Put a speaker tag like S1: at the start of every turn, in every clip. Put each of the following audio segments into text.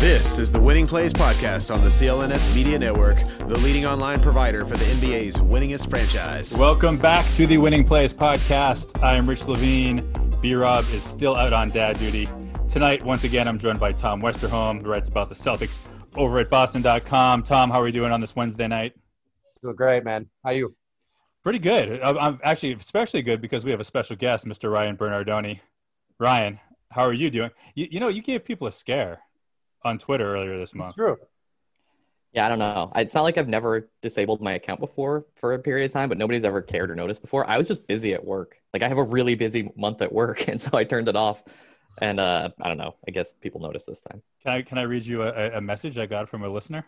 S1: This is the Winning Plays Podcast on the CLNS Media Network, the leading online provider for the NBA's winningest franchise.
S2: Welcome back to the Winning Plays Podcast. I am Rich Levine. B Rob is still out on dad duty. Tonight, once again, I'm joined by Tom Westerholm, who writes about the Celtics over at boston.com. Tom, how are we doing on this Wednesday night?
S3: Doing great, man. How you?
S2: Pretty good. I'm actually especially good because we have a special guest, Mr. Ryan Bernardoni. Ryan, how are you doing? You, you know, you gave people a scare on Twitter earlier this month.
S3: It's true.
S4: Yeah, I don't know. It's not like I've never disabled my account before for a period of time, but nobody's ever cared or noticed before. I was just busy at work. Like I have a really busy month at work, and so I turned it off. And uh, I don't know. I guess people noticed this time.
S2: Can I can I read you a, a message I got from a listener?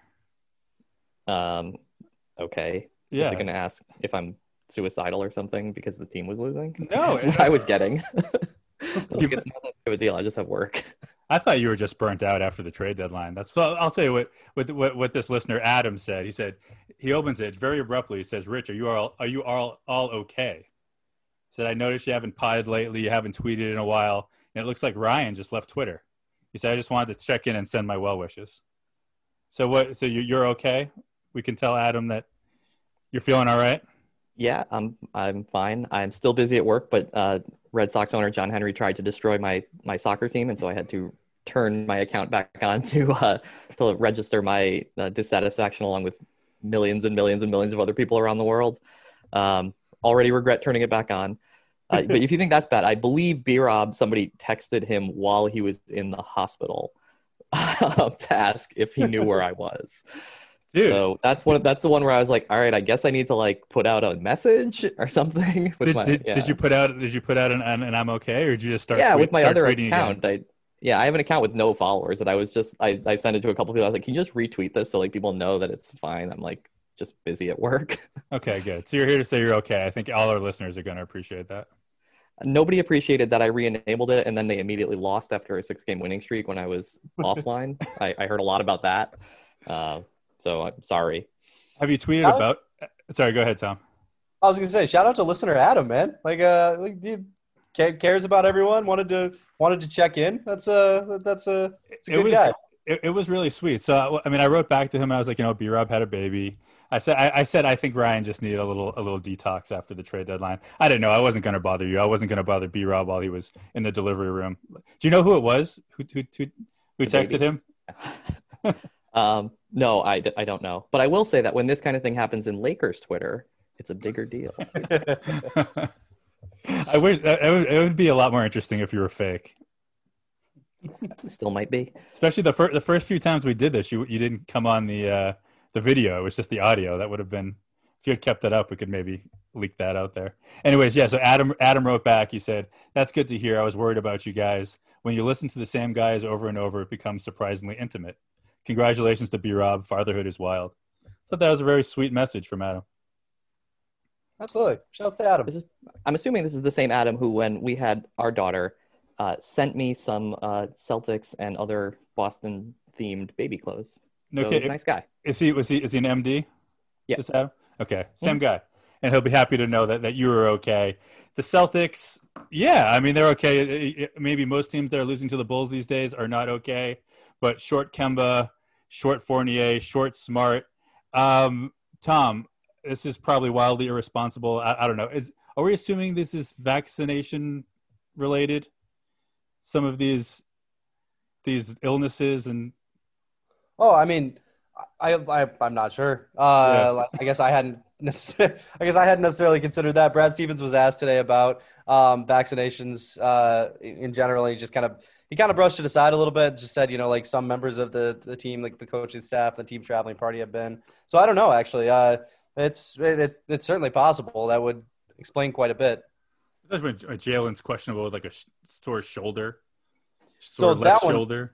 S4: Um, okay.
S2: Yeah.
S4: Is it going to ask if I'm suicidal or something because the team was losing?
S2: No,
S4: That's what I was getting. Like, it's not that big of a deal. I just have work.
S2: I thought you were just burnt out after the trade deadline. That's well, I'll tell you what, what what this listener Adam said. He said he opens it very abruptly. He says, "Rich, are you all are you all all okay?" He said, "I noticed you haven't potted lately. You haven't tweeted in a while, and it looks like Ryan just left Twitter." He said, "I just wanted to check in and send my well wishes." So what? So you, you're okay? We can tell Adam that you're feeling all right.
S4: Yeah, I'm I'm fine. I'm still busy at work, but uh, Red Sox owner John Henry tried to destroy my my soccer team, and so I had to turn my account back on to uh, to register my uh, dissatisfaction along with millions and millions and millions of other people around the world. Um, already regret turning it back on. Uh, but if you think that's bad, I believe B Rob somebody texted him while he was in the hospital to ask if he knew where I was.
S2: Dude,
S4: So that's one. That's the one where I was like, all right, I guess I need to like put out a message or something. With
S2: did,
S4: my,
S2: did,
S4: yeah.
S2: did you put out did you put out an, an, an I'm okay or did you just start?
S4: yeah,
S2: tweet-
S4: with my other
S2: tweeting again?
S4: Account, I yeah, I have an account with no followers that I was just I, I sent it to a couple people. I was like, can you just retweet this so like people know that it's fine? I'm like just busy at work.
S2: Okay, good. So you're here to say you're okay. I think all our listeners are going to appreciate that.
S4: Nobody appreciated that I re-enabled it and then they immediately lost after a six game winning streak when I was offline. I, I heard a lot about that. Uh, so I'm sorry.
S2: Have you tweeted
S3: Alex?
S2: about? Sorry, go ahead, Tom.
S3: I was gonna say, shout out to listener Adam, man. Like, uh, like, dude ca- cares about everyone. Wanted to wanted to check in. That's a that's a it's a
S2: It
S3: good
S2: was-
S3: guy.
S2: It, it was really sweet. So I mean, I wrote back to him. I was like, you know, B Rob had a baby. I said, I, I said, I think Ryan just needed a little, a little detox after the trade deadline. I didn't know. I wasn't going to bother you. I wasn't going to bother B Rob while he was in the delivery room. Do you know who it was? Who, who, who, who texted
S4: baby.
S2: him?
S4: Um, no, I, I don't know. But I will say that when this kind of thing happens in Lakers Twitter, it's a bigger deal.
S2: I wish it would, it would be a lot more interesting if you were fake.
S4: Still might be.
S2: Especially the first the first few times we did this, you you didn't come on the uh, the video. It was just the audio. That would have been if you had kept that up, we could maybe leak that out there. Anyways, yeah. So Adam Adam wrote back. He said, "That's good to hear. I was worried about you guys. When you listen to the same guys over and over, it becomes surprisingly intimate. Congratulations to B Rob. Fatherhood is wild." thought that was a very sweet message from Adam.
S3: Absolutely. Shouts to Adam.
S4: This is, I'm assuming this is the same Adam who, when we had our daughter, uh, sent me some uh, Celtics and other Boston themed baby clothes.
S2: No
S4: so
S2: kid-
S4: nice guy.
S2: Is he was he is he an MD?
S4: Yeah.
S2: This Adam? Okay, same guy, and he'll be happy to know that that you were okay. The Celtics, yeah, I mean they're okay. It- it- Maybe most teams that are losing to the Bulls these days are not okay, but short Kemba, short Fournier, short Smart. Um, Tom, this is probably wildly irresponsible. I, I don't know. Is are we assuming this is vaccination related? Some of these these illnesses and
S3: Oh, I mean, I, I I'm not sure. Uh, I guess I hadn't. necess- I guess I hadn't necessarily considered that. Brad Stevens was asked today about um, vaccinations uh, in general. And he just kind of he kind of brushed it aside a little bit. Just said, you know, like some members of the the team, like the coaching staff, the team traveling party, have been. So I don't know. Actually, uh, it's it, it, it's certainly possible. That would explain quite a bit.
S2: That's when uh, Jaylen's questionable with like a sore shoulder,
S3: So
S2: sore
S3: that
S2: left
S3: one-
S2: shoulder.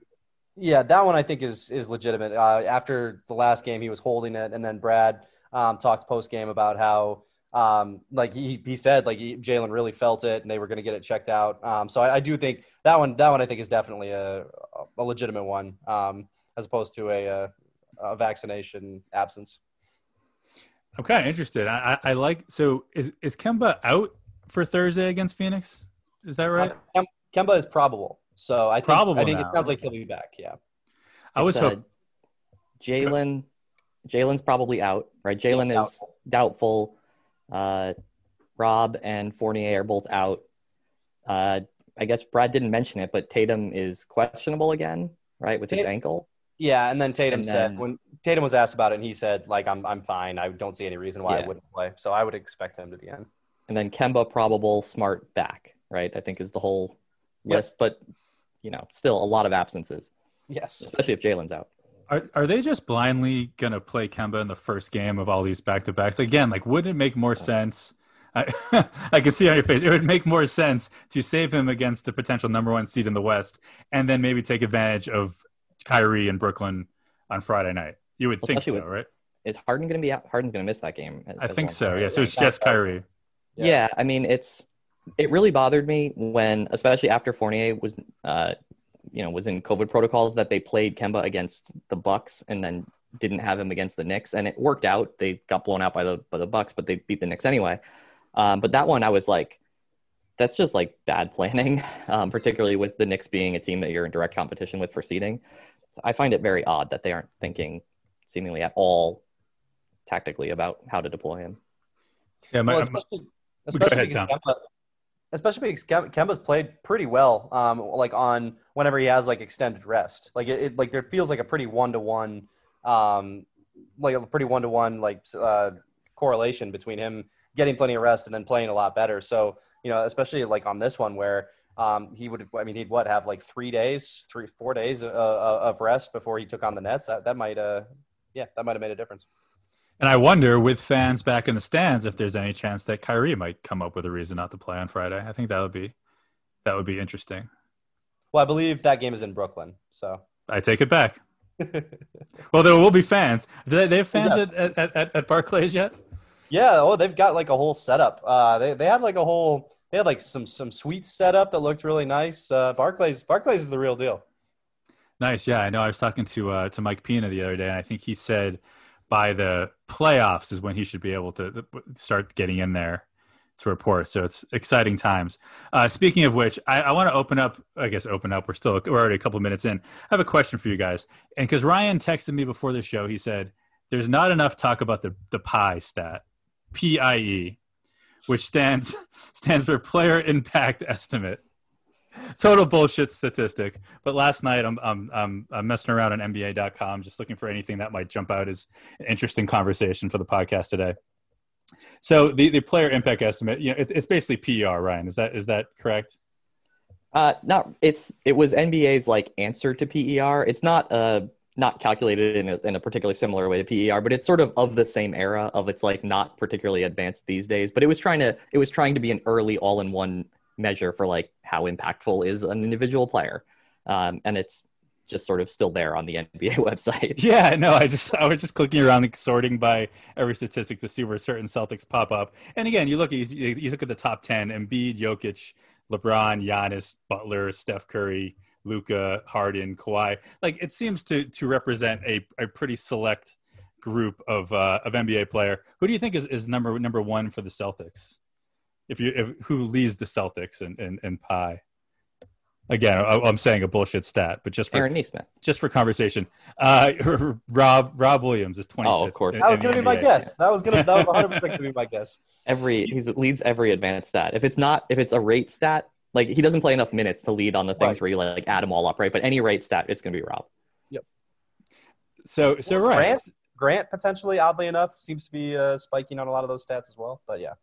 S3: Yeah, that one I think is is legitimate. Uh, after the last game, he was holding it, and then Brad um, talked post game about how um, like he, he said like Jaylen really felt it, and they were going to get it checked out. Um, so I, I do think that one that one I think is definitely a a legitimate one um, as opposed to a, a, a vaccination absence.
S2: I'm kind of interested. I, I, I like. So is is Kemba out for Thursday against Phoenix? Is that right?
S3: Uh, Kemba is probable, so I think
S2: Probable
S3: I think
S2: now.
S3: it sounds like he'll be back. Yeah.
S2: I was
S4: uh,
S2: hoping.
S4: Jaylen, Jaylen's probably out, right?
S3: Jaylen
S4: is doubtful. Uh, Rob and Fournier are both out. Uh, I guess Brad didn't mention it, but Tatum is questionable again, right, with his ankle.
S3: Yeah, and then Tatum
S4: And
S3: said
S4: then-
S3: when Tatum was asked about it, and he said like I'm I'm fine. I don't see any reason why I wouldn't play. So I would expect him to be in.
S4: And then Kemba probable, Smart back, right? I think is the whole
S3: Yep.
S4: list, but you know, still a lot of absences,
S3: Yes.
S4: especially if Jaylen's out.
S2: Are are they just blindly gonna play Kemba in the first game of all these back to backs? Again, like wouldn't it make more sense? I, I can see on your face. It would make more sense to save him against the potential number one seed in the West, and then maybe take advantage of Kyrie and Brooklyn on Friday night. You would
S4: Well,
S2: think so,
S4: with-
S2: right?
S4: Is Harden going to be out? Harden's going to miss that game.
S2: I think so. Yeah. So it's just Kyrie.
S3: Yeah.
S4: Yeah. I mean, it's it really bothered me when, especially after Fournier was, uh, you know, was in COVID protocols that they played Kemba against the Bucks and then didn't have him against the Knicks, and it worked out. They got blown out by the by the Bucks, but they beat the Knicks anyway. Um, but that one, I was like, that's just like bad planning, um, particularly with the Knicks being a team that you're in direct competition with for seeding. So I find it very odd that they aren't thinking seemingly at all tactically about how to deploy him.
S2: Yeah. My,
S3: Well, especially, especially
S2: ahead,
S3: because
S2: Tom.
S3: Kemba, especially because Kemba's played pretty well. Um, like on whenever he has like extended rest, like it, it like there feels like a pretty one to one, um, like a pretty one to one like uh, correlation between him getting plenty of rest and then playing a lot better. So you know, especially like on this one where. Um, he would. I mean, he'd what have like three days, three, four days uh, uh, of rest before he took on the Nets. That that might, uh, yeah, that might have made a difference.
S2: and I wonder, with fans back in the stands, if there's any chance that Kyrie might come up with a reason not to play on Friday. I think that would be that would be interesting.
S3: Well, I believe that game is in Brooklyn, so
S2: I take it back. Well, there will be fans. Do they, they have fans
S3: Yes.
S2: at, at, at, at Barclays yet?
S3: Yeah, oh, they've got like a whole setup. Uh, they they have like a whole they had like some some suites set up that looked really nice. Uh, Barclays Barclays is the real deal.
S2: Nice. Yeah, I know. I was talking to uh, to Mike Pina the other day, and I think he said by the playoffs is when he should be able to start getting in there to report. So it's exciting times. Uh, speaking of which, I, I want to open up. I guess open up. We're still we're already a couple minutes in. I have a question for you guys, and because Ryan texted me before the show, he said there's not enough talk about the the pie stat, P I E, which stands stands for player impact estimate total bullshit statistic. But last night I'm I'm I'm, I'm messing around on NBA.com, just looking for anything that might jump out as an interesting conversation for the podcast today. So the, the player impact estimate, you know, it's, it's basically PER. Ryan, is that is that correct?
S4: Uh, not it's it was NBA's like answer to PER. It's not uh not calculated in a, in a particularly similar way to PER, but it's sort of of the same era of it's like not particularly advanced these days. But it was trying to it was trying to be an early all in one measure for like how impactful is an individual player, um, and it's just sort of still there on the NBA website.
S2: Yeah, no, I just I was just clicking around, like, sorting by every statistic to see where certain Celtics pop up. And again, you look at you, you look at the top ten: Embiid, Jokic, LeBron, Giannis, Butler, Steph Curry, Luka, Harden, Kawhi. Like it seems to to represent a, a pretty select group of uh, of NBA player. Who do you think is, is number number one for the Celtics? If you if who leads the Celtics and in, in pie? Again, I, I'm saying a bullshit stat, but just for
S4: Aaron Nesmith.
S2: just for conversation, uh, Rob Rob Williams is 20.
S4: Oh, of course.
S2: in-
S3: That was going to be my
S2: NBA.
S3: guess. That was going to that was 100 percent going to be my guess.
S4: Every he leads every advanced stat. If it's not if it's a rate stat, like he doesn't play enough minutes to lead on the things
S3: Right.
S4: where you like add them all up, right? But any rate stat, it's gonna be Rob. Yep.
S2: So so right.
S3: Grant, Grant potentially, oddly enough, seems to be uh, spiking on a lot of those stats as well. But yeah.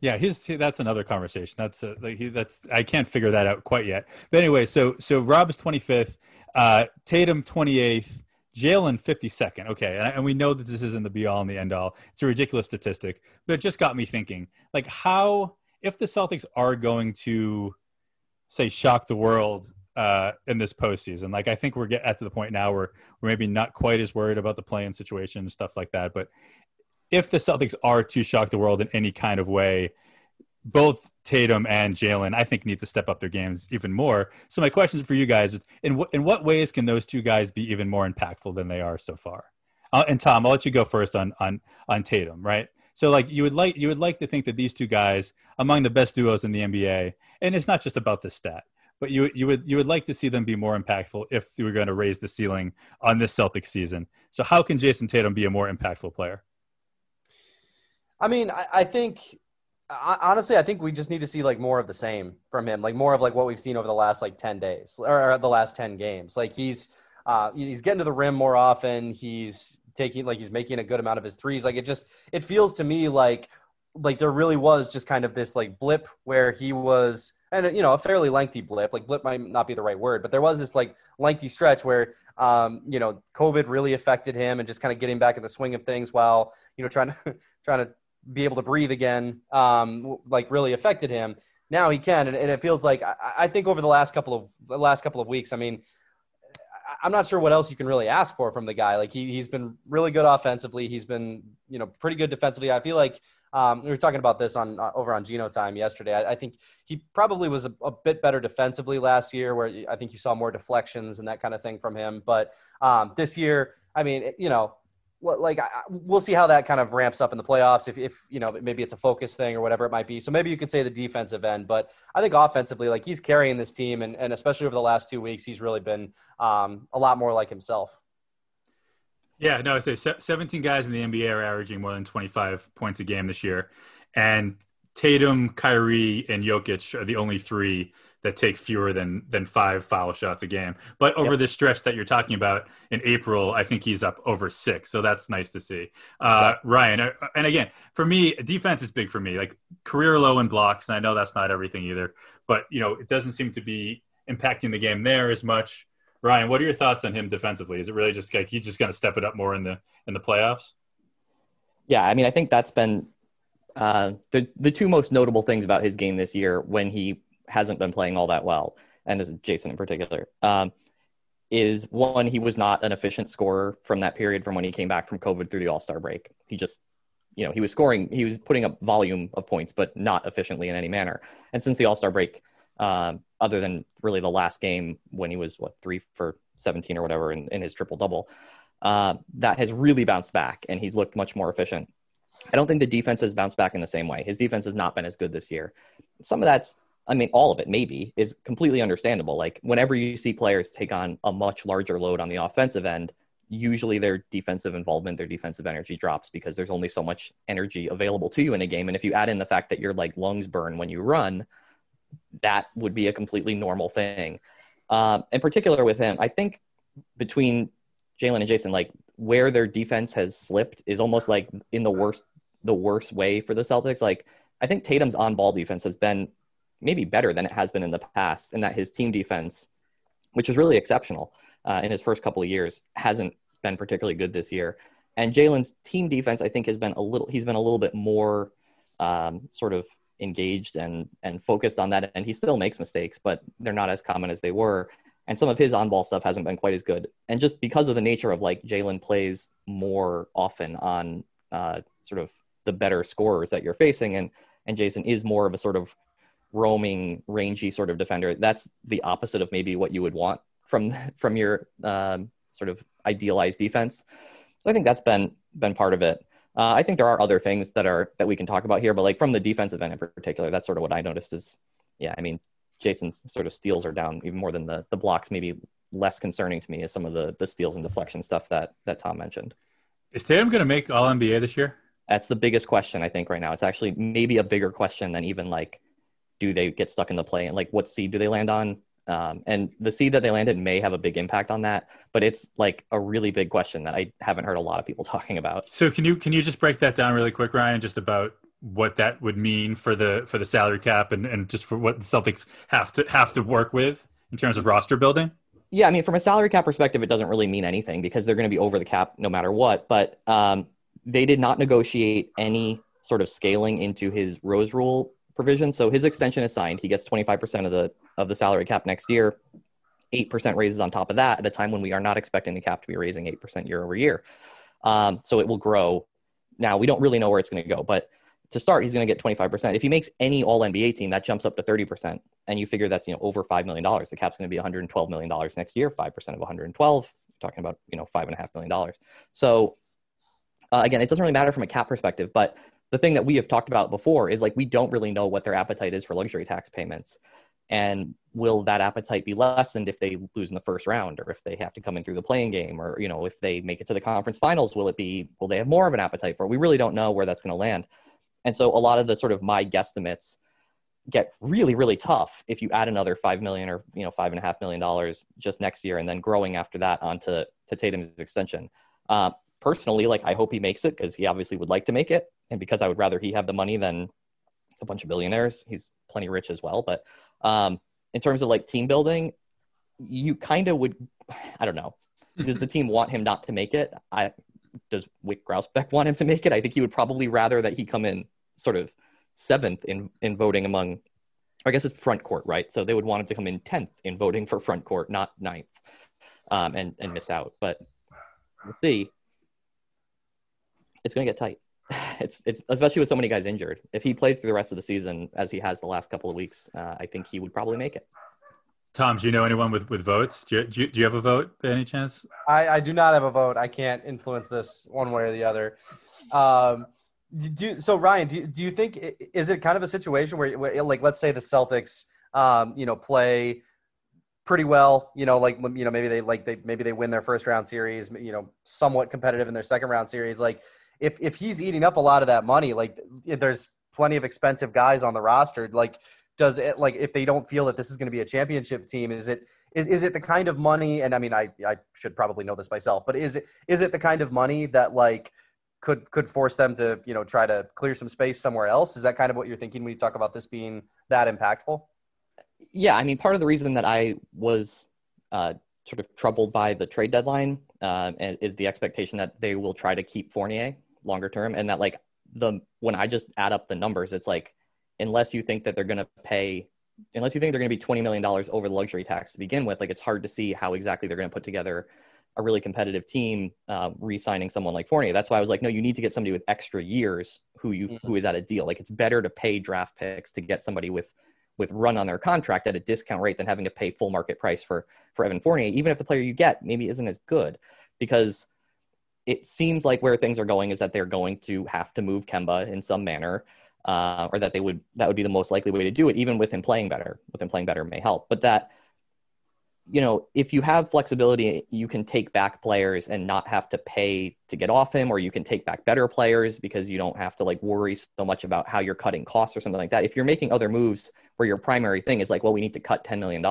S2: Yeah, he's he, that's another conversation. That's a, like he, that's I can't figure that out quite yet. But anyway, so so Rob is 25th, uh, Tatum 28th, Jaylen 52nd. Okay, and, and we know that this isn't the be all and the end all. It's a ridiculous statistic, but it just got me thinking. Like, how if the Celtics are going to say shock the world uh, in this postseason. Like I think we're get at the point now where we're maybe not quite as worried about the playing situation and stuff like that. But if the Celtics are to shock the world in any kind of way, both Tatum and Jaylen, I think, need to step up their games even more. So my question for you guys is: in what in what ways can those two guys be even more impactful than they are so far? Uh, and Tom, I'll let you go first on on on Tatum, right? So like you would like you would like to think that these two guys among the best duos in the NBA, and it's not just about the stat but you you would you would like to see them be more impactful if they were going to raise the ceiling on this Celtics season. So how can Jayson Tatum be a more impactful player?
S3: I mean, I, I think honestly, I think we just need to see like more of the same from him, like more of like what we've seen over the last like ten days or, or the last ten games. Like he's uh, he's getting to the rim more often. He's taking like he's making a good amount of his threes. Like it just it feels to me like like there really was just kind of this like blip where he was and you know a fairly lengthy blip like blip might not be the right word but there was this like lengthy stretch where um, you know covid really affected him and just kind of getting back in the swing of things while you know trying to trying to be able to breathe again um, like really affected him now he can and, and it feels like I, I, think over the last couple of last couple of weeks i mean i'm not sure what else you can really ask for from the guy like he, he's been really good offensively he's been you know pretty good defensively i feel like um, we were talking about this on uh, over on Gino Time yesterday. I, I think he probably was a, a, bit better defensively last year, where I think you saw more deflections and that kind of thing from him. But um, this year, I mean, you know, like I, we'll see how that kind of ramps up in the playoffs. If, if you know, maybe it's a focus thing or whatever it might be. So maybe you could say the defensive end, but I think offensively, like he's carrying this team, and, and especially over the last two weeks, he's really been um, a lot more like himself.
S2: Yeah, no, so 17 guys in the NBA are averaging more than 25 points a game this year. And Tatum, Kyrie, and Jokic are the only three that take fewer than than five foul shots a game. But over yep. this stretch that you're talking about in April, I think he's up over six. So that's nice to see. Uh, Ryan, uh, and again, for me, defense is big for me. Like career low in blocks, and I know that's not everything either. But you know, it doesn't seem to be impacting the game there as much. Ryan, what are your thoughts on him defensively? Is it really just like he's just going to step it up more in the in the playoffs?
S4: Yeah, I mean, I think that's been uh, the the two most notable things about his game this year when he hasn't been playing all that well, and this is Jayson in particular. Um, is one he was not an efficient scorer from that period from when he came back from COVID through the All Star break. He just you know he was scoring he was putting up volume of points but not efficiently in any manner and since the all-star break um, other than really the last game when he was what three for 17 or whatever in, in his triple double. Uh, that has really bounced back and he's looked much more efficient. I don't think the defense has bounced back in the same way. His defense has not been as good this year. Some of that's, I mean, all of it maybe is completely understandable. Like whenever you see players take on a much larger load on the offensive end, usually their defensive involvement, their defensive energy drops because there's only so much energy available to you in a game. And if you add in the fact that your like lungs burn when you run, that would be a completely normal thing. Um, in particular with him, I think between Jaylen and Jayson, like where their defense has slipped is almost like in the worst the worst way for the Celtics. Like I think Tatum's on ball defense has been maybe better than it has been in the past, and that his team defense, which is really exceptional uh, in his first couple of years, hasn't been particularly good this year. And Jaylen's team defense, I think, has been a little. He's been a little bit more um, sort of engaged and and focused on that and he still makes mistakes but they're not as common as they were and some of his on ball stuff hasn't been quite as good and just because of the nature of like jaylen plays more often on uh, sort of the better scorers that you're facing and and Jayson is more of a sort of roaming rangy sort of defender that's the opposite of maybe what you would want from from your um, sort of idealized defense so i think that's been been part of it uh, I think there are other things that are that we can talk about here, but like from the defensive end in particular, that's sort of what I noticed is, yeah, I mean, Jayson's sort of steals are down even more than the the blocks. Maybe less concerning to me is some of the the steals and deflection stuff that that Tom mentioned.
S2: Is Tatum going to make All NBA this year?
S4: That's the biggest question I think right now. It's actually maybe a bigger question than even like, do they get stuck in the play and like what seed do they land on? Um, and the seed that they landed may have a big impact on that, but it's like a really big question that I haven't heard a lot of people talking about.
S2: So can you can you just break that down really quick, Ryan, just about what that would mean for the for the salary cap and, and just for what the Celtics have to have to work with in terms of roster building?
S4: Yeah, I mean, from a salary cap perspective, it doesn't really mean anything because they're going to be over the cap no matter what. But um, they did not negotiate any sort of scaling into his Rose Rule provision. So his extension is signed. He gets 25% of the of the salary cap next year. 8% raises on top of that at a time when we are not expecting the cap to be raising 8% year over year. Um, so it will grow. Now, we don't really know where it's going to go, but to start, he's going to get 25%. If he makes any all NBA team, that jumps up to 30%. And you figure that's, you know, over $5 million. The cap's going to be $112 million next year, 5% of 112, talking about, you know, $5.5 million. So uh, again, it doesn't really matter from a cap perspective, but the thing that we have talked about before is like we don't really know what their appetite is for luxury tax payments. And will that appetite be lessened if they lose in the first round or if they have to come in through the play-in game or you know if they make it to the conference finals will it be will they have more of an appetite for it? We really don't know where that's going to land. And so a lot of the sort of my guesstimates get really really tough if you add another five million or you know five and a half million dollars just next year and then growing after that onto to tatum's extension. Uh, personally like i hope he makes it because he obviously would like to make it and because i would rather he have the money than a bunch of billionaires he's plenty rich as well but um, in terms of like team building, you kind of would, I don't know. Does the team want him not to make it? I does Wyc Grousbeck want him to make it? I think he would probably rather that he come in sort of seventh in in voting among. I guess it's front court, right? So they would want him to come in tenth in voting for front court, not ninth, um, and and miss out. But we'll see. It's going to get tight. it's it's especially with so many guys injured. If he plays through the rest of the season as he has the last couple of weeks, uh, I think he would probably make it.
S2: Tom, do you know anyone with, with votes? Do you, do you, do you have a vote by any chance?
S3: I, I do not have a vote. I can't influence this one way or the other. Um, do so, Ryan. Do, do you think is it kind of a situation where, where like, let's say the Celtics, um, you know, play pretty well. You know, like you know, maybe they like they maybe they win their first round series. You know, somewhat competitive in their second round series. Like, if if he's eating up a lot of that money, like there's plenty of expensive guys on the roster. Like, does it like if they don't feel that this is going to be a championship team, is it is is it the kind of money? And I mean, I I should probably know this myself, but is it is it the kind of money that like could could force them to you know try to clear some space somewhere else? Is that kind of what you're thinking when you talk about this being that impactful?
S4: Yeah, I mean, part of the reason that I was uh, sort of troubled by the trade deadline uh, is the expectation that they will try to keep Fournier longer term and that like the when i just add up the numbers it's like unless you think that they're going to pay unless you think they're going to be $20 million over the luxury tax to begin with like it's hard to see how exactly they're going to put together a really competitive team uh, re-signing someone like Fournier. That's why I was like, no, you need to get somebody with extra years who you mm-hmm. who is at a deal. Like it's better to pay draft picks to get somebody with with run on their contract at a discount rate than having to pay full market price for for Evan Fournier, even if the player you get maybe isn't as good. Because it seems like where things are going is that they're going to have to move Kemba in some manner, uh, or that they would that would be the most likely way to do it. Even with him playing better, with him playing better may help. But that you know, if you have flexibility, you can take back players and not have to pay to get off him, or you can take back better players because you don't have to like worry so much about how you're cutting costs or something like that. If you're making other moves where your primary thing is like, well, we need to cut $10 million,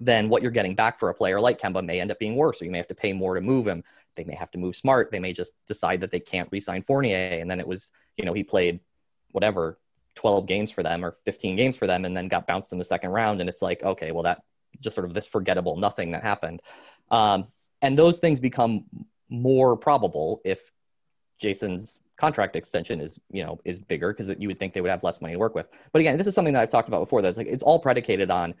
S4: then what you're getting back for a player like Kemba may end up being worse. So you may have to pay more to move him. They may have to move smart. They may just decide that they can't re-sign Fournier, and then it was you know he played whatever 12 games for them or 15 games for them, and then got bounced in the second round, and it's like okay, well that just sort of this forgettable nothing that happened, um, and those things become more probable if Jayson's contract extension is you know is bigger because you would think they would have less money to work with. But again, this is something that I've talked about before. That's like it's all predicated on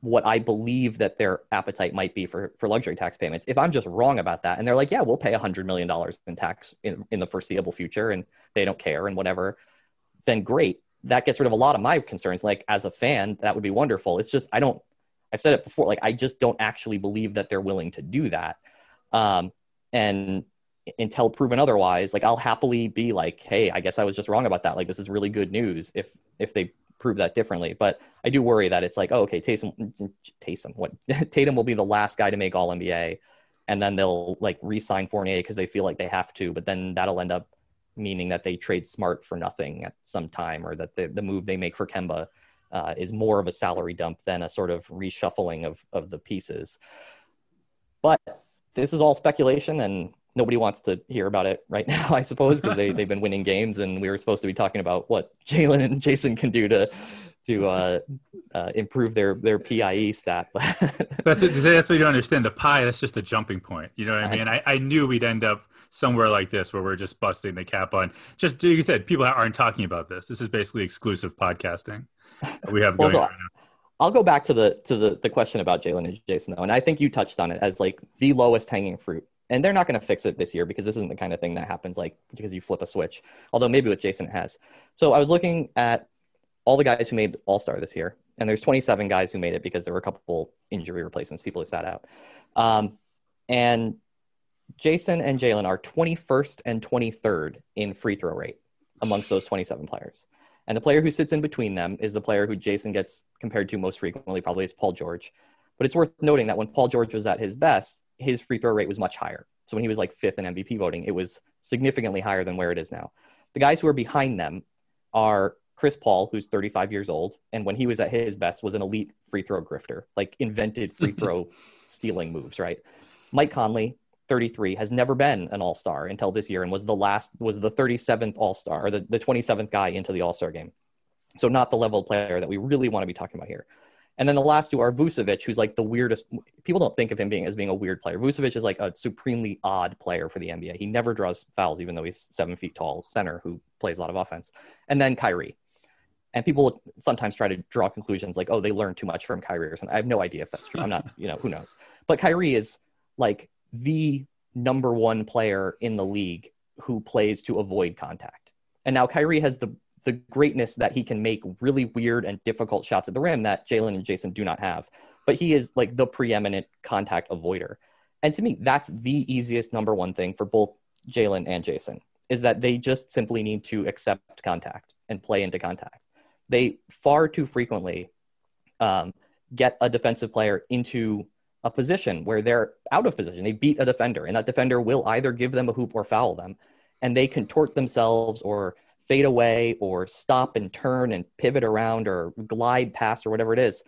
S4: what I believe that their appetite might be for, for luxury tax payments. If I'm just wrong about that and they're like, yeah, we'll pay $100 million in tax in, in the foreseeable future and they don't care and whatever, then great. That gets rid of a lot of my concerns. Like as a fan, that would be wonderful. It's just, I don't, I've said it before, like I just don't actually believe that they're willing to do that. Um, and until proven otherwise, like I'll happily be like, hey, I guess I was just wrong about that. Like this is really good news if if they prove that differently. But I do worry that it's like, oh, okay, Tatum, Tatum, what Tatum will be the last guy to make All NBA, and then they'll like re-sign Fournier because they feel like they have to. But then that'll end up meaning that they trade Smart for nothing at some time, or that the the move they make for Kemba uh, is more of a salary dump than a sort of reshuffling of of the pieces. But this is all speculation, and nobody wants to hear about it right now, I suppose, because they they've been winning games, and we were supposed to be talking about what Jaylen and Jayson can do to to uh, uh, improve their their PIE stat.
S2: that's it, that's what you don't understand. The pie that's just a jumping point. You know what I mean? I, I knew we'd end up somewhere like this where we're just busting the cap on. Just like you said, people aren't talking about this. This is basically exclusive podcasting we have going right now.
S4: I'll go back to the to the, the question about Jaylen and Jayson though, and I think you touched on it as like the lowest hanging fruit. And they're not going to fix it this year because this isn't the kind of thing that happens like because you flip a switch. Although maybe with Jayson it has. So I was looking at all the guys who made All Star this year, and there's 27 guys who made it because there were a couple injury replacements, people who sat out. Um, and Jayson and Jaylen are 21st and 23rd in free throw rate amongst those 27 players. And the player who sits in between them is the player who Jayson gets compared to most frequently, probably is Paul George. But it's worth noting that when Paul George was at his best, his free throw rate was much higher. So when he was like fifth in MVP voting, it was significantly higher than where it is now. The guys who are behind them are Chris Paul, who's 35 years old, and when he was at his best, was an elite free throw grifter, like invented free throw stealing moves, right? Mike Conley, 33, has never been an all star until this year and was the last, was the 37th all star or the, the 27th guy into the all star game. So, not the level player that we really want to be talking about here. And then the last two are Vucevic, who's like the weirdest. People don't think of him being as being a weird player. Vucevic is like a supremely odd player for the NBA. He never draws fouls, even though he's seven feet tall center who plays a lot of offense. And then Kyrie, and people sometimes try to draw conclusions like, oh, they learned too much from Kyrie or something. I have no idea if that's true. I'm not, you know, who knows. But Kyrie is like the number one player in the league who plays to avoid contact. And now Kyrie has the the greatness that he can make really weird and difficult shots at the rim that Jaylen and Jayson do not have. But he is like the preeminent contact avoider. And to me, that's the easiest number one thing for both Jaylen and Jayson is that they just simply need to accept contact and play into contact they far too frequently um, get a defensive player into a position where they're out of position. They beat a defender, and that defender will either give them a hoop or foul them, and they contort themselves or fade away or stop and turn and pivot around or glide past or whatever it is,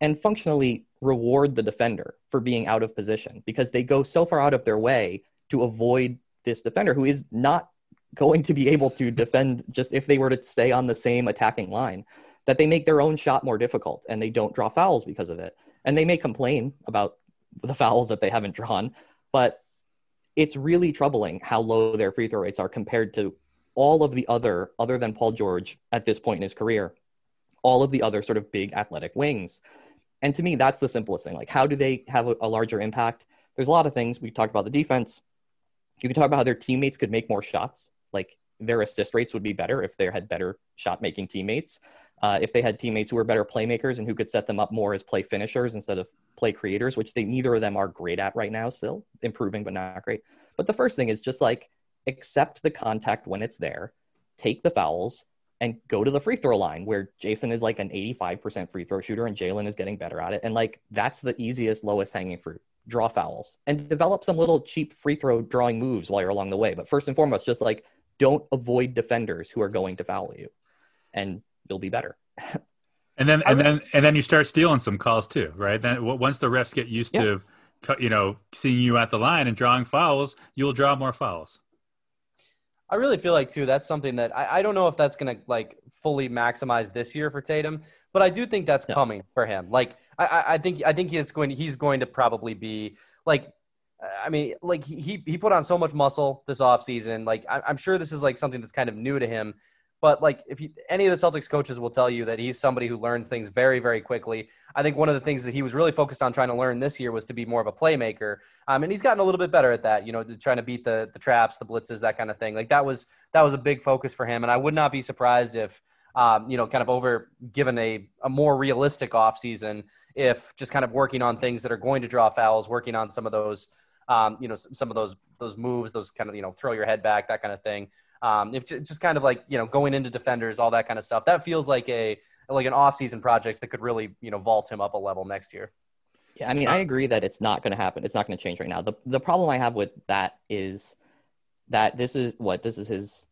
S4: and functionally reward the defender for being out of position because they go so far out of their way to avoid this defender who is not going to be able to defend just if they were to stay on the same attacking line that they make their own shot more difficult and they don't draw fouls because of it. And they may complain about the fouls that they haven't drawn but it's really troubling how low their free throw rates are compared to all of the other other than Paul George at this point in his career all of the other sort of big athletic wings. And to me that's the simplest thing. Like how do they have a, a larger impact? There's a lot of things. We talked about the defense. You can talk about how their teammates could make more shots. Like their assist rates would be better if they had better shot making teammates. Uh, if they had teammates who were better playmakers and who could set them up more as play finishers instead of play creators, which they neither of them are great at right now, still improving but not great. But the first thing is just like accept the contact when it's there, take the fouls, and go to the free throw line where Jayson is like an 85% free throw shooter and Jaylen is getting better at it. And like that's the easiest, lowest hanging fruit. Draw fouls and develop some little cheap free throw drawing moves while you're along the way. But first and foremost, just like don't avoid defenders who are going to foul you, and you'll be better.
S2: and then and then and then you start stealing some calls too, right? Then once the refs get used yeah. to you know seeing you at the line and drawing fouls, you'll draw more fouls.
S3: I really feel like too that's something that I, I don't know if that's gonna like fully maximize this year for Tatum, but I do think that's yeah. coming for him. Like I, I think I think it's going he's going to probably be like I mean, like he he put on so much muscle this offseason. Like I'm sure this is like something that's kind of new to him. But like if you, any of the Celtics coaches will tell you that he's somebody who learns things very very quickly. I think one of the things that he was really focused on trying to learn this year was to be more of a playmaker. Um, and he's gotten a little bit better at that. You know, trying to beat the the traps, the blitzes, that kind of thing. Like that was that was a big focus for him. And I would not be surprised if um, you know, kind of over given a, a more realistic offseason if just kind of working on things that are going to draw fouls, working on some of those um, you know, some of those those moves, those kind of you know, throw your head back, that kind of thing. Um, if just kind of like you know, going into defenders, all that kind of stuff. That feels like a like an off-season project that could really you know vault him up a level next year.
S4: Yeah, I mean, I agree that it's not going to happen. It's not going to change right now. The the problem I have with that is that this is what this is his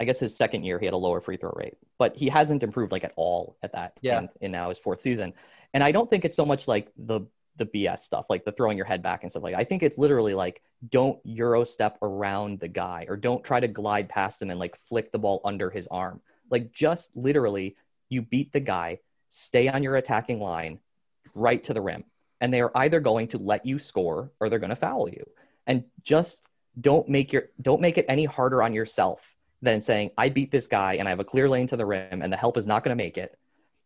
S4: I guess his second year he had a lower free throw rate, but he hasn't improved like at all at that.
S3: Yeah.
S4: In, in now his fourth season, and I don't think it's so much like the the BS stuff, like the throwing your head back and stuff like. That. I think it's literally like don't euro step around the guy or don't try to glide past him and like flick the ball under his arm. Like just literally, you beat the guy, stay on your attacking line, right to the rim, and they are either going to let you score or they're going to foul you. And just don't make your don't make it any harder on yourself than saying I beat this guy and I have a clear lane to the rim and the help is not going to make it.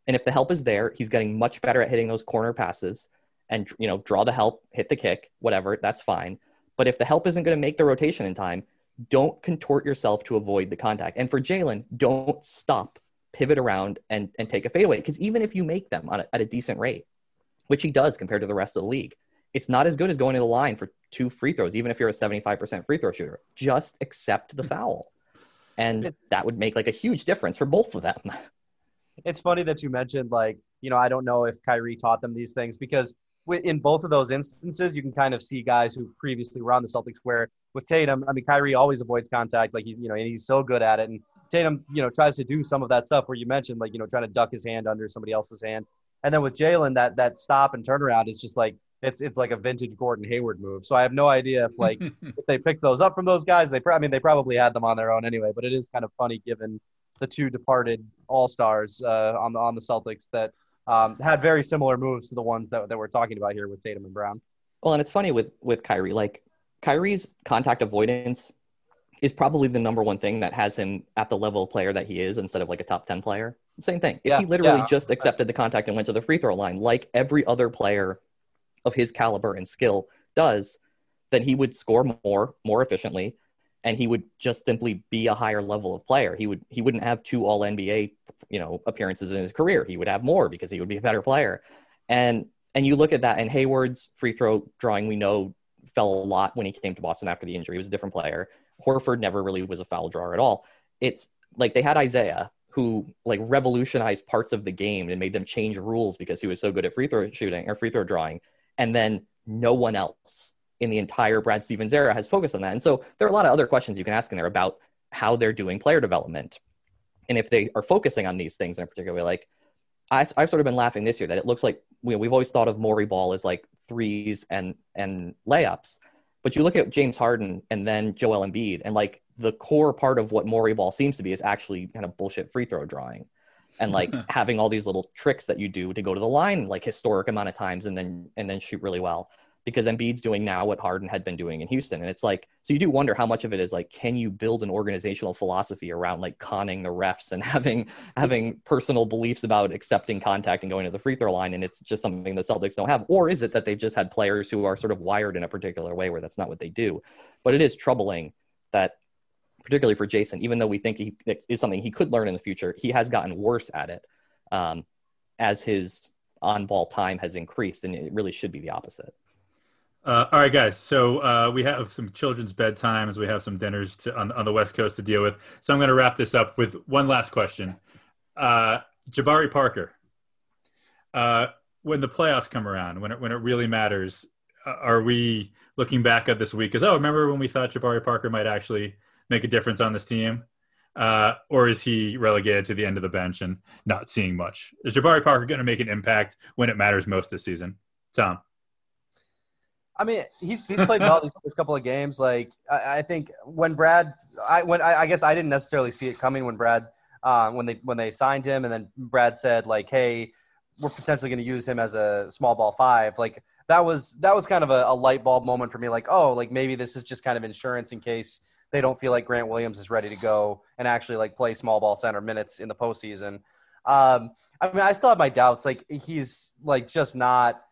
S4: And if the help is there, he's getting much better at hitting those corner passes and you know draw the help, hit the kick, whatever, that's fine. But if the help isn't going to make the rotation in time, don't contort yourself to avoid the contact. And for Jaylen, don't stop, pivot around, and and take a fadeaway. Because even if you make them a, at a decent rate, which he does compared to the rest of the league, it's not as good as going to the line for two free throws, even if you're a 75% free throw shooter. Just accept the foul. And that would make like a huge difference for both of them.
S3: It's funny that you mentioned like you know I don't know if Kyrie taught them these things because in both of those instances, you can kind of see guys who previously were on the Celtics where with Tatum, I mean, Kyrie always avoids contact. Like he's, you know, and he's so good at it. And Tatum, you know, tries to do some of that stuff where you mentioned, like, you know, trying to duck his hand under somebody else's hand. And then with Jaylen, that, that stop and turnaround is just like, it's, it's like a vintage Gordon Hayward move. So I have no idea if like, if they picked those up from those guys, they, I mean, they probably had them on their own anyway, but it is kind of funny given the two departed all-stars uh, on the, on the Celtics that, um, had very similar moves to the ones that, that we're talking about here with Tatum and Brown.
S4: Well, and it's funny with with Kyrie, like Kyrie's contact avoidance is probably the number one thing that has him at the level of player that he is instead of like a top 10 player. Same thing. If
S3: Yeah,
S4: he literally
S3: yeah,
S4: just accepted the contact and went to the free throw line, like every other player of his caliber and skill does, then he would score more, more efficiently, and he would just simply be a higher level of player. He would he wouldn't have two all NBA, you know, appearances in his career. He would have more because he would be a better player. And and you look at that and Hayward's free throw drawing we know fell a lot when he came to Boston after the injury. He was a different player. Horford never really was a foul drawer at all. It's like they had Isaiah who like revolutionized parts of the game and made them change rules because he was so good at free throw shooting or free throw drawing. And then no one else in the entire Brad Stevens era has focused on that. And so there are a lot of other questions you can ask in there about how they're doing player development. And if they are focusing on these things in a particular way, like I, I've sort of been laughing this year that it looks like we, we've always thought of Morey ball as like threes and, and layups. But you look at James Harden and then Joel Embiid, and like the core part of what Morey ball seems to be is actually kind of bullshit free throw drawing and like having all these little tricks that you do to go to the line like historic amount of times and then and then shoot really well because Embiid's doing now what Harden had been doing in Houston. And it's like so you do wonder how much of it is like can you build an organizational philosophy around like conning the refs and having having personal beliefs about accepting contact and going to the free throw line? And it's just something the Celtics don't have. Or is it that they've just had players who are sort of wired in a particular way where that's not what they do? But it is troubling that particularly for Jayson, even though we think he is something he could learn in the future, he has gotten worse at it um, as his on ball time has increased, and it really should be the opposite.
S2: Uh, all right, guys. So uh, we have some children's bedtimes. We have some dinners to, on, on the West Coast to deal with. So I'm going to wrap this up with one last question. Uh, Jabari Parker, uh, when the playoffs come around, when it, when it really matters, uh, are we looking back at this week as, oh, remember when we thought Jabari Parker might actually – make a difference on this team? Uh, or is he relegated to the end of the bench and not seeing much? Is Jabari Parker going to make an impact when it matters most this season? Tom.
S3: I mean, he's he's played well these first couple of games. Like I, I think when Brad, I when I, I, guess I didn't necessarily see it coming when Brad, uh, when they when they signed him, and then Brad said like, "Hey, we're potentially going to use him as a small ball five. Like that was that was kind of a, a light bulb moment for me. Like, oh, like maybe this is just kind of insurance in case they don't feel like Grant Williams is ready to go and actually like play small ball center minutes in the postseason. Um, I mean, I still have my doubts. Like he's like just not.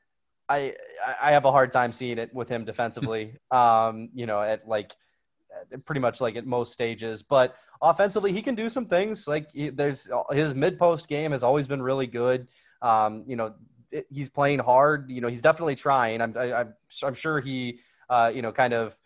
S3: I I have a hard time seeing it with him defensively. um, you know, at like pretty much like at most stages, but offensively he can do some things. Like he, there's his mid post game has always been really good. Um, you know, it, he's playing hard. You know, he's definitely trying. I'm I, am i am i am sure he uh, you know kind of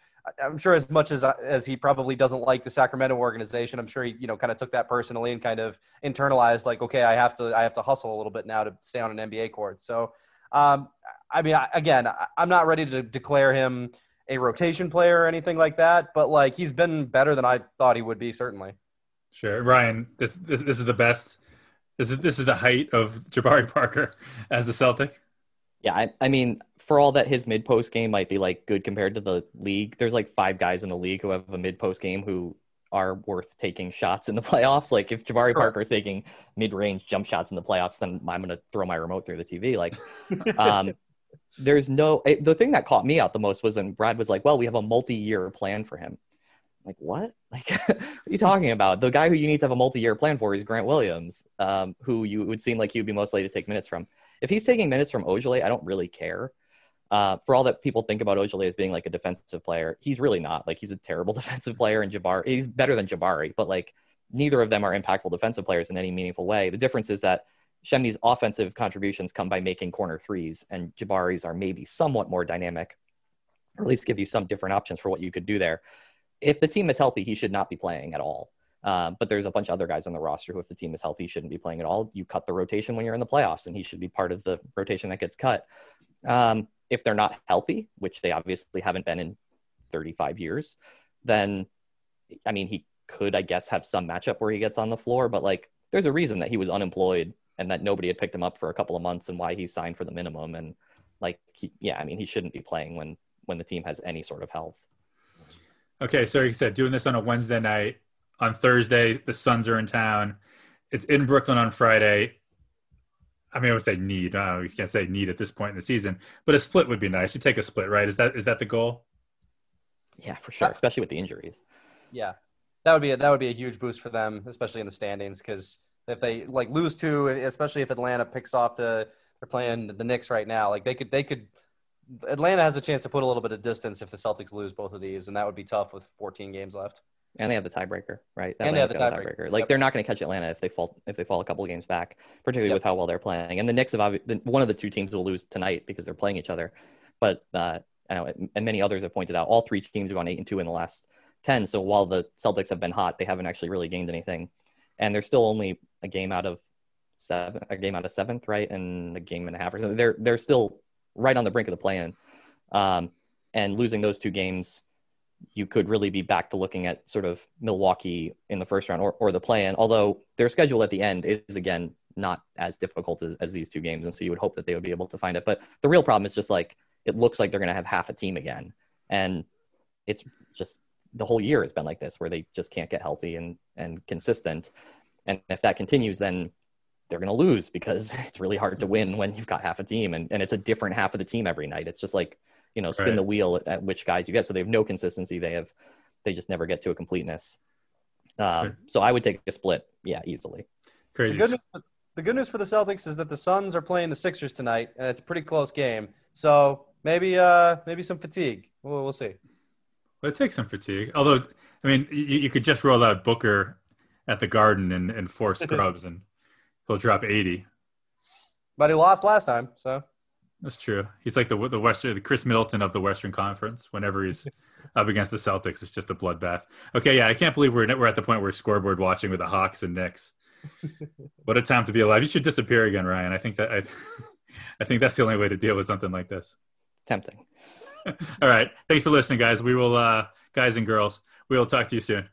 S3: I'm sure as much as as he probably doesn't like the Sacramento organization, I'm sure he you know kind of took that personally and kind of internalized like, okay, I have to I have to hustle a little bit now to stay on an NBA court. So, um, I mean, I, again, I'm not ready to declare him a rotation player or anything like that, but like he's been better than I thought he would be, certainly.
S2: Sure, Ryan. This this this is the best. This is this is the height of Jabari Parker as a Celtic.
S4: Yeah, I, I mean, for all that his mid post game might be like good compared to the league, there's like five guys in the league who have a mid post game who are worth taking shots in the playoffs. Like if Jabari sure. Parker is taking mid range jump shots in the playoffs, then I'm going to throw my remote through the TV. Like, um, there's no it, the thing that caught me out the most was when Brad was like, "Well, we have a multi-year plan for him." like what? Like, what are you talking about? The guy who you need to have a multi-year plan for is Grant Williams, um, who you would seem like he would be most likely to take minutes from. If he's taking minutes from Ojeleye, I don't really care. Uh, for all that people think about Ojeleye as being like a defensive player, he's really not. Like, he's a terrible defensive player, and Jabari, he's better than Jabari, but like, neither of them are impactful defensive players in any meaningful way. The difference is that Semi's offensive contributions come by making corner threes, and Jabari's are maybe somewhat more dynamic, or at least give you some different options for what you could do there if the team is healthy, he should not be playing at all. Um, but there's a bunch of other guys on the roster who, if the team is healthy, shouldn't be playing at all. You cut the rotation when you're in the playoffs, and he should be part of the rotation that gets cut. Um, if they're not healthy, which they obviously haven't been in 35 years, then I mean, he could, I guess, have some matchup where he gets on the floor. But like, there's a reason that he was unemployed and that nobody had picked him up for a couple of months, and why he signed for the minimum. And like, he, yeah, I mean, he shouldn't be playing when when the team has any sort of health.
S2: Okay, so you said doing this on a Wednesday night. On Thursday, the Suns are in town. It's in Brooklyn on Friday. I mean, I would say need. I you can't say need at this point in the season, but a split would be nice. You take a split, right? Is that is that the goal?
S4: Yeah, for sure, especially with the injuries.
S3: Yeah, that would be a, that would be a huge boost for them, especially in the standings. Because if they like lose two, especially if Atlanta picks off the they're playing the Knicks right now, like they could they could Atlanta has a chance to put a little bit of distance if the Celtics lose both of these, and that would be tough with 14 games left.
S4: And they have the tiebreaker, right?
S3: and they have the tiebreaker.
S4: tiebreaker. Like yep. they're not going to catch Atlanta if they fall if they fall a couple of games back, particularly yep. with how well they're playing. And the Knicks have one of the two teams will lose tonight because they're playing each other. But uh, I know, and many others have pointed out, all three teams have gone eight and two in the last ten. So while the Celtics have been hot, they haven't actually really gained anything, and they're still only a game out of seven, a game out of seventh, right, and a game and a half or something. They're they're still right on the brink of the play-in. Um, and losing those two games, you could really be back to looking at sort of Milwaukee in the first round or, or the play in, although their schedule at the end is, again, not as difficult as, as these two games. And so you would hope that they would be able to find it. But the real problem is just like, it looks like they're going to have half a team again. And it's just the whole year has been like this, where they just can't get healthy and, and consistent. And if that continues, then they're going to lose because it's really hard to win when you've got half a team and, and it's a different half of the team every night. It's just like, you know, spin right. the wheel at, at, which guys you get. So they have no consistency. They have, they just never get to a completeness. Um, so I would take a split. Yeah, easily.
S2: Crazy.
S3: The good, news, the good news for the Celtics is that the Suns are playing the Sixers tonight, and it's a pretty close game. So maybe, uh, maybe some fatigue. We'll, we'll see.
S2: Well, it takes some fatigue. Although, I mean, you, you could just roll out Booker at the Garden and, and four scrubs, and he'll drop eighty.
S3: But he lost last time, so
S2: that's true. He's like the the Western, the Khris Middleton of the Western Conference. Whenever he's up against the Celtics, it's just a bloodbath. Okay, yeah, I can't believe we're we're at the point where scoreboard watching with the Hawks and Knicks. what a time to be alive! You should disappear again, Ryan. I think that I, I think that's the only way to deal with something like this.
S4: Tempting.
S2: All right, thanks for listening, guys. We will, uh, guys and girls, we will talk to you soon.